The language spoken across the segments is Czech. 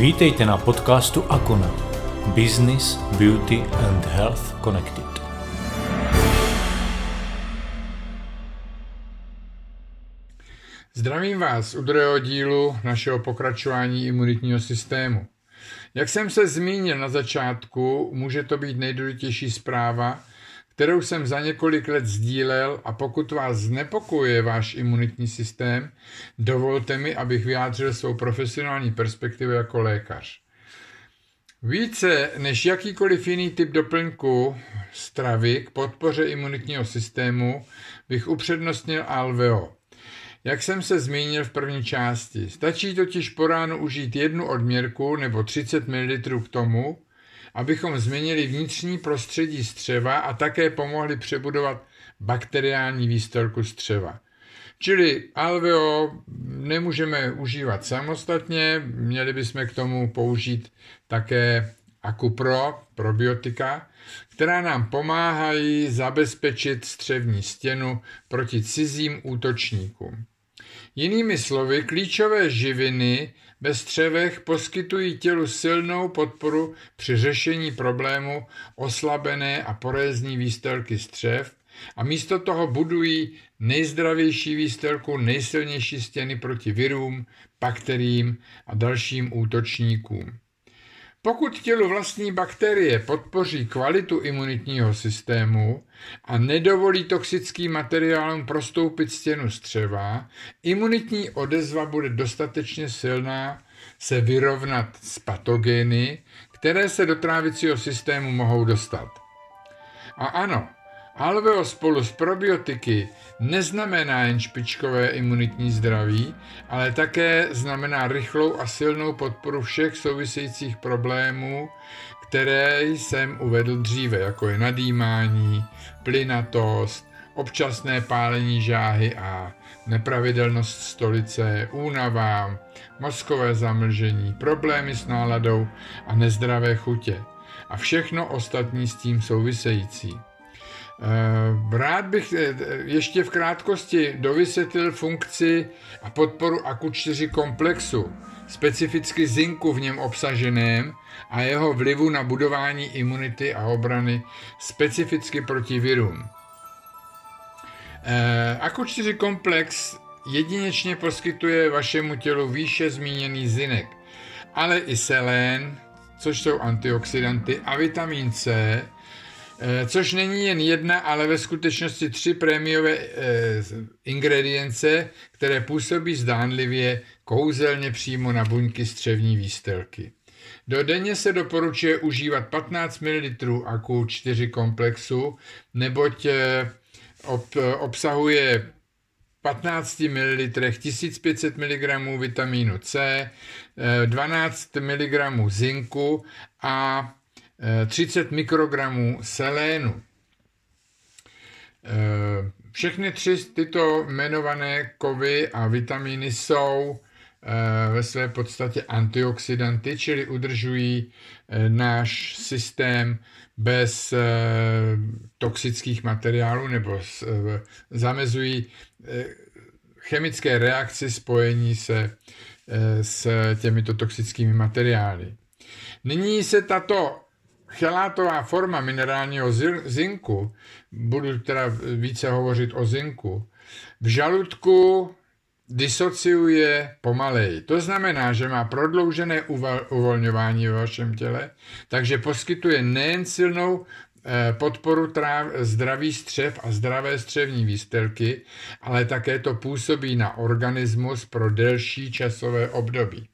Vítejte na podcastu Akona. Business, Beauty and Health Connected. Zdravím vás u druhého dílu našeho pokračování imunitního systému. Jak jsem se zmínil na začátku, může to být nejdůležitější zpráva, kterou jsem za několik let sdílel a pokud vás znepokojuje váš imunitní systém, dovolte mi, abych vyjádřil svou profesionální perspektivu jako lékař. Více než jakýkoliv jiný typ doplňku stravy k podpoře imunitního systému bych upřednostnil alveo. Jak jsem se zmínil v první části, stačí totiž po ránu užít jednu odměrku nebo 30 ml k tomu, abychom změnili vnitřní prostředí střeva a také pomohli přebudovat bakteriální výstelku střeva. Čili alveo nemůžeme užívat samostatně, měli bychom k tomu použít také Akupro, probiotika, která nám pomáhají zabezpečit střevní stěnu proti cizím útočníkům. Jinými slovy, klíčové živiny ve střevech poskytují tělu silnou podporu při řešení problému oslabené a porézní výstelky střev a místo toho budují nejzdravější výstelku, nejsilnější stěny proti virům, bakteriím a dalším útočníkům. Pokud tělu vlastní bakterie podpoří kvalitu imunitního systému a nedovolí toxickým materiálům prostoupit stěnu střeva, imunitní odezva bude dostatečně silná se vyrovnat s patogeny, které se do trávicího systému mohou dostat. A ano, Alveo spolu s probiotiky neznamená jen špičkové imunitní zdraví, ale také znamená rychlou a silnou podporu všech souvisejících problémů, které jsem uvedl dříve, jako je nadýmání, plynatost, občasné pálení žáhy a nepravidelnost stolice, únava, mozkové zamlžení, problémy s náladou a nezdravé chutě a všechno ostatní s tím související. Eh, rád bych eh, ještě v krátkosti dovysvětlil funkci a podporu AKU4 komplexu, specificky zinku v něm obsaženém a jeho vlivu na budování imunity a obrany specificky proti virům. Eh, AKU4 komplex jedinečně poskytuje vašemu tělu výše zmíněný zinek, ale i selén, což jsou antioxidanty, a vitamin C, což není jen jedna, ale ve skutečnosti tři prémiové eh, ingredience, které působí zdánlivě kouzelně přímo na buňky střevní výstelky. Do denně se doporučuje užívat 15 ml aku 4 komplexu, neboť eh, ob, obsahuje 15 ml 1500 mg vitamínu C, 12 mg zinku a 30 mikrogramů selénu. Eh, všechny tři tyto jmenované kovy a vitamíny jsou eh, ve své podstatě antioxidanty, čili udržují eh, náš systém bez toxických materiálů nebo zamezují chemické reakci spojení se s těmito toxickými materiály. Nyní se tato chelátová forma minerálního zinku, budu teda více hovořit o zinku, v žaludku disociuje pomalej. To znamená, že má prodloužené uvolňování ve vašem těle, takže poskytuje nejen silnou eh, podporu tráv, zdraví střev a zdravé střevní výstelky, ale také to působí na organismus pro delší časové období.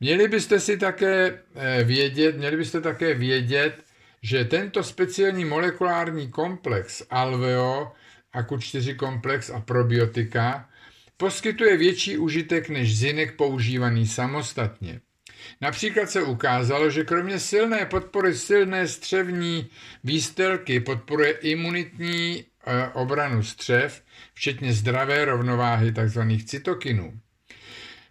Měli byste si také eh, vědět, měli byste také vědět, že tento speciální molekulární komplex Alveo, AKU4 komplex a probiotika poskytuje větší užitek než zinek používaný samostatně. Například se ukázalo, že kromě silné podpory silné střevní výstelky podporuje imunitní eh, obranu střev, včetně zdravé rovnováhy tzv. cytokinů.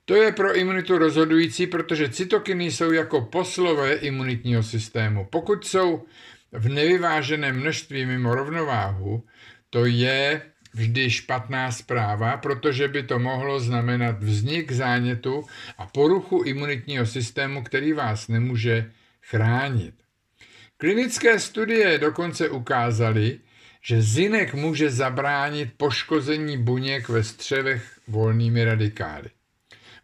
To je pro imunitu rozhodující, protože cytokiny jsou jako poslové imunitního systému. Pokud jsou v nevyváženém množství mimo rovnováhu, to je vždy špatná zpráva, protože by to mohlo znamenat vznik zánětu a poruchu imunitního systému, který vás nemůže chránit. Klinické studie dokonce ukázaly, že zinek může zabránit poškození buněk ve střevech volnými radikály.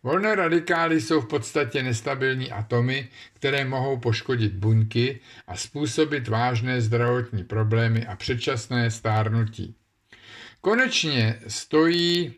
Volné radikály jsou v podstatě nestabilní atomy, které mohou poškodit buňky a způsobit vážné zdravotní problémy a předčasné stárnutí. Konečně stojí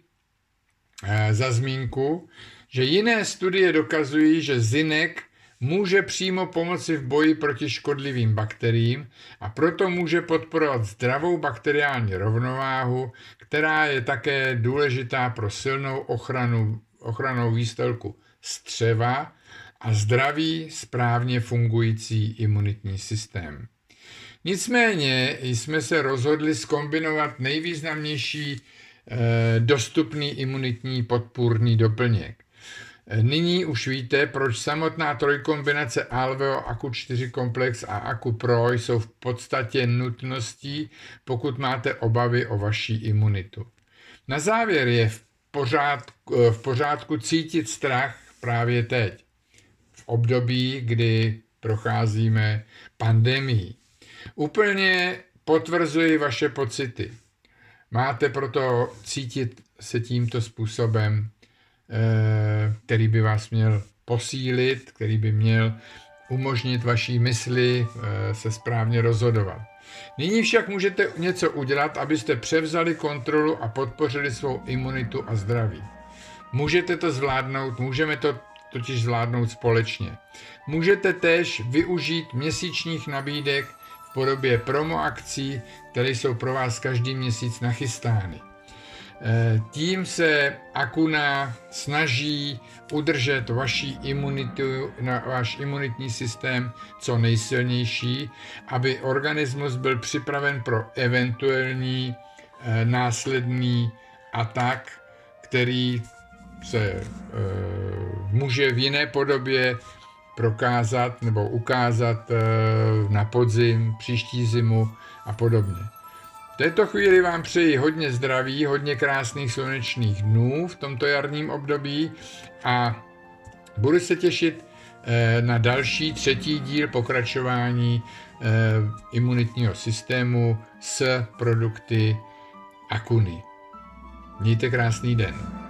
eh, za zmínku, že jiné studie dokazují, že zinek může přímo pomoci v boji proti škodlivým bakteriím a proto může podporovat zdravou bakteriální rovnováhu, která je také důležitá pro silnou ochranu, ochranou výstelku střeva a zdravý, správně fungující imunitní systém. Nicméně jsme se rozhodli skombinovat nejvýznamnější eh, dostupný imunitní podpůrný doplněk. Nyní už víte, proč samotná trojkombinace Alveo Aku 4 komplex a Aku Pro jsou v podstatě nutností, pokud máte obavy o vaši imunitu. Na závěr je v pořádku, v pořádku cítit strach právě teď, v období, kdy procházíme pandemii. Úplně potvrzuji vaše pocity. Máte proto cítit se tímto způsobem Eh, který by vás měl posílit, který by měl umožnit vaší mysli eh, se správně rozhodovat. Nyní však můžete něco udělat, abyste převzali kontrolu a podpořili svou imunitu a zdraví. Můžete to zvládnout, můžeme to totiž zvládnout společně. Můžete též využít měsíčních nabídek v podobě promo akcí, které jsou pro vás každý měsíc nachystány. Eh, tím se Akuna snaží udržet vaši imunitu, váš imunitní systém co nejsilnější, aby organismus byl připraven pro eventuální eh, následný atak, který se e, může v jiné podobě prokázat nebo ukázat e, na podzim, příští zimu a podobně. V této chvíli vám přeji hodně zdraví, hodně krásných slunečných dnů v tomto jarním období a budu se těšit eh, na další třetí díl pokračování eh, imunitního systému s produkty Akuny. Mějte krásný den.